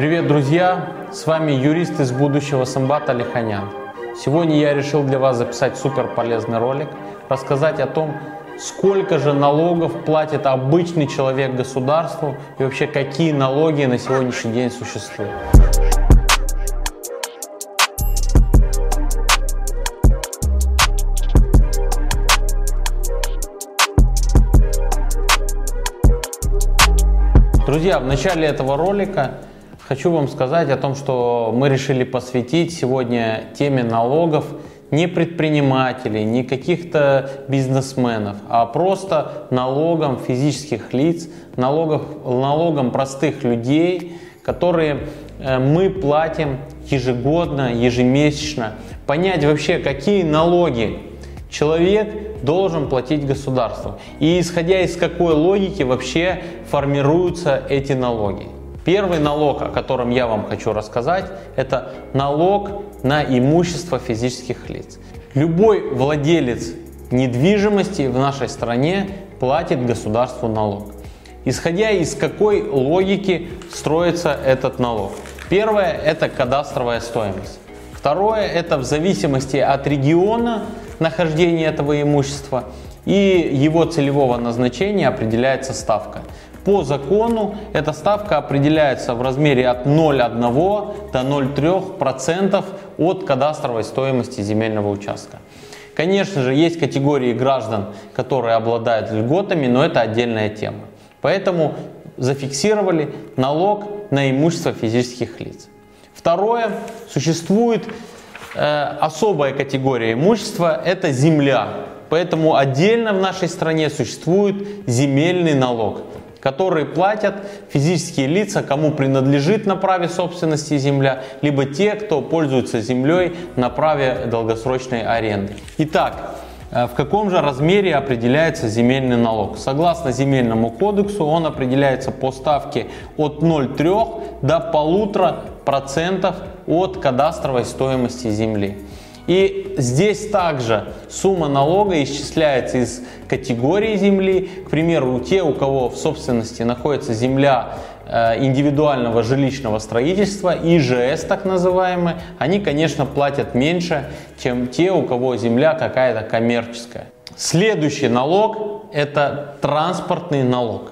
Привет, друзья! С вами юрист из будущего Самбат Алиханян. Сегодня я решил для вас записать супер полезный ролик, рассказать о том, сколько же налогов платит обычный человек государству и вообще какие налоги на сегодняшний день существуют. Друзья, в начале этого ролика хочу вам сказать о том, что мы решили посвятить сегодня теме налогов не предпринимателей, не каких-то бизнесменов, а просто налогам физических лиц, налогов, налогам простых людей, которые э, мы платим ежегодно, ежемесячно. Понять вообще, какие налоги человек должен платить государству. И исходя из какой логики вообще формируются эти налоги. Первый налог, о котором я вам хочу рассказать, это налог на имущество физических лиц. Любой владелец недвижимости в нашей стране платит государству налог. Исходя из какой логики строится этот налог? Первое – это кадастровая стоимость. Второе – это в зависимости от региона нахождения этого имущества и его целевого назначения определяется ставка. По закону эта ставка определяется в размере от 0,1 до 0,3% от кадастровой стоимости земельного участка. Конечно же, есть категории граждан, которые обладают льготами, но это отдельная тема. Поэтому зафиксировали налог на имущество физических лиц. Второе, существует э, особая категория имущества, это земля. Поэтому отдельно в нашей стране существует земельный налог которые платят физические лица, кому принадлежит на праве собственности земля, либо те, кто пользуется землей на праве долгосрочной аренды. Итак, э, в каком же размере определяется земельный налог? Согласно земельному кодексу он определяется по ставке от 0,3 до 1,5% от кадастровой стоимости земли. И здесь также сумма налога исчисляется из категории земли. К примеру, те, у кого в собственности находится земля э, индивидуального жилищного строительства, ИЖС так называемые, они, конечно, платят меньше, чем те, у кого земля какая-то коммерческая. Следующий налог – это транспортный налог.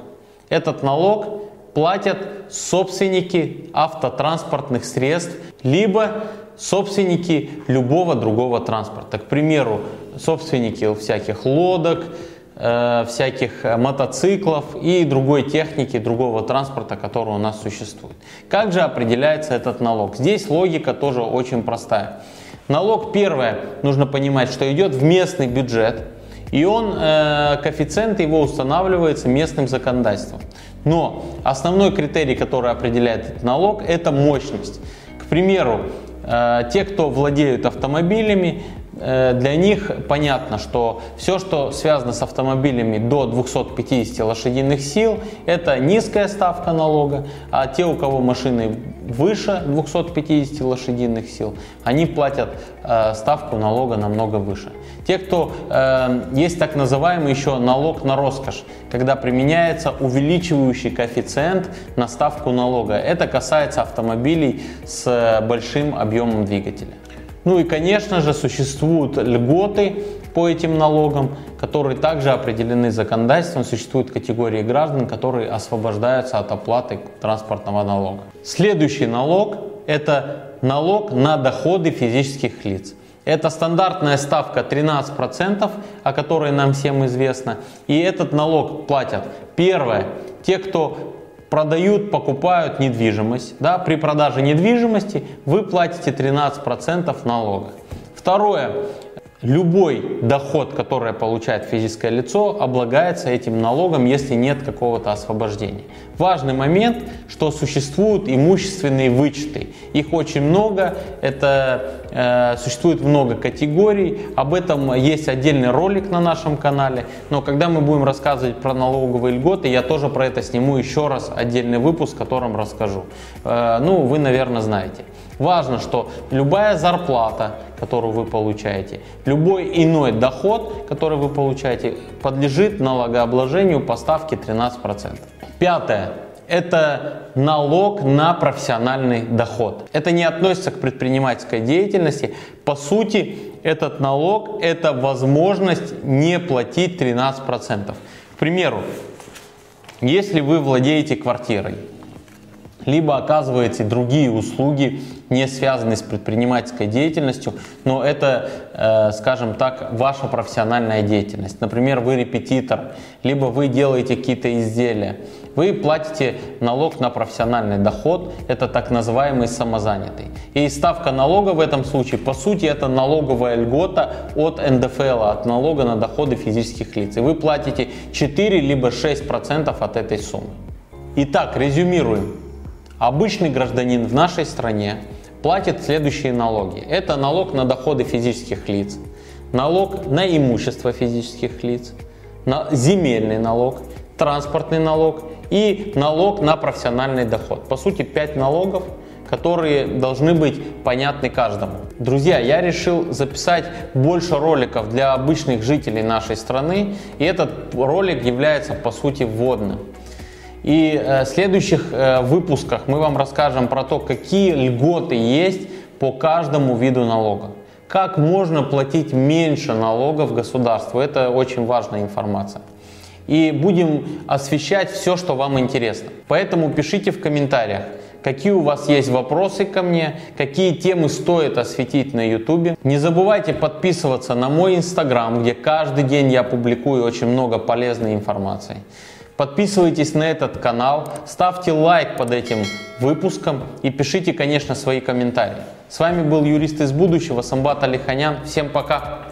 Этот налог платят собственники автотранспортных средств, либо собственники любого другого транспорта. К примеру, собственники всяких лодок, э, всяких мотоциклов и другой техники, другого транспорта, который у нас существует. Как же определяется этот налог? Здесь логика тоже очень простая. Налог, первое, нужно понимать, что идет в местный бюджет, и он, э, коэффициент его устанавливается местным законодательством. Но основной критерий, который определяет этот налог, это мощность. К примеру, Э, те, кто владеют автомобилями, э, для них понятно, что все, что связано с автомобилями до 250 лошадиных сил, это низкая ставка налога, а те, у кого машины выше 250 лошадиных сил, они платят э, ставку налога намного выше. Те, кто э, есть так называемый еще налог на роскошь, когда применяется увеличивающий коэффициент на ставку налога. Это касается автомобилей с большим объемом двигателя. Ну и, конечно же, существуют льготы по этим налогам, которые также определены законодательством. Существуют категории граждан, которые освобождаются от оплаты транспортного налога. Следующий налог – это налог на доходы физических лиц. Это стандартная ставка 13%, о которой нам всем известно. И этот налог платят, первое, те, кто продают, покупают недвижимость. Да, при продаже недвижимости вы платите 13% налога. Второе. Любой доход, который получает физическое лицо, облагается этим налогом, если нет какого-то освобождения. Важный момент, что существуют имущественные вычеты. Их очень много, это э, существует много категорий. Об этом есть отдельный ролик на нашем канале. Но когда мы будем рассказывать про налоговые льготы, я тоже про это сниму еще раз отдельный выпуск, в котором расскажу. Э, ну, вы, наверное, знаете. Важно, что любая зарплата, которую вы получаете, любой иной доход, который вы получаете, подлежит налогообложению по ставке 13%. Пятое. это налог на профессиональный доход. Это не относится к предпринимательской деятельности. По сути, этот налог – это возможность не платить 13%. К примеру, если вы владеете квартирой, либо оказываете другие услуги, не связанные с предпринимательской деятельностью, но это, э, скажем так, ваша профессиональная деятельность. Например, вы репетитор, либо вы делаете какие-то изделия. Вы платите налог на профессиональный доход, это так называемый самозанятый. И ставка налога в этом случае, по сути, это налоговая льгота от НДФЛ, от налога на доходы физических лиц. И вы платите 4 либо 6% от этой суммы. Итак, резюмируем. Обычный гражданин в нашей стране платит следующие налоги. Это налог на доходы физических лиц, налог на имущество физических лиц, на земельный налог, транспортный налог и налог на профессиональный доход. По сути, 5 налогов, которые должны быть понятны каждому. Друзья, я решил записать больше роликов для обычных жителей нашей страны, и этот ролик является по сути вводным. И э, в следующих э, выпусках мы вам расскажем про то, какие льготы есть по каждому виду налога. Как можно платить меньше налогов государству. Это очень важная информация и будем освещать все, что вам интересно. Поэтому пишите в комментариях, какие у вас есть вопросы ко мне, какие темы стоит осветить на YouTube. Не забывайте подписываться на мой инстаграм, где каждый день я публикую очень много полезной информации. Подписывайтесь на этот канал, ставьте лайк под этим выпуском и пишите, конечно, свои комментарии. С вами был юрист из будущего Самбат Алиханян. Всем пока!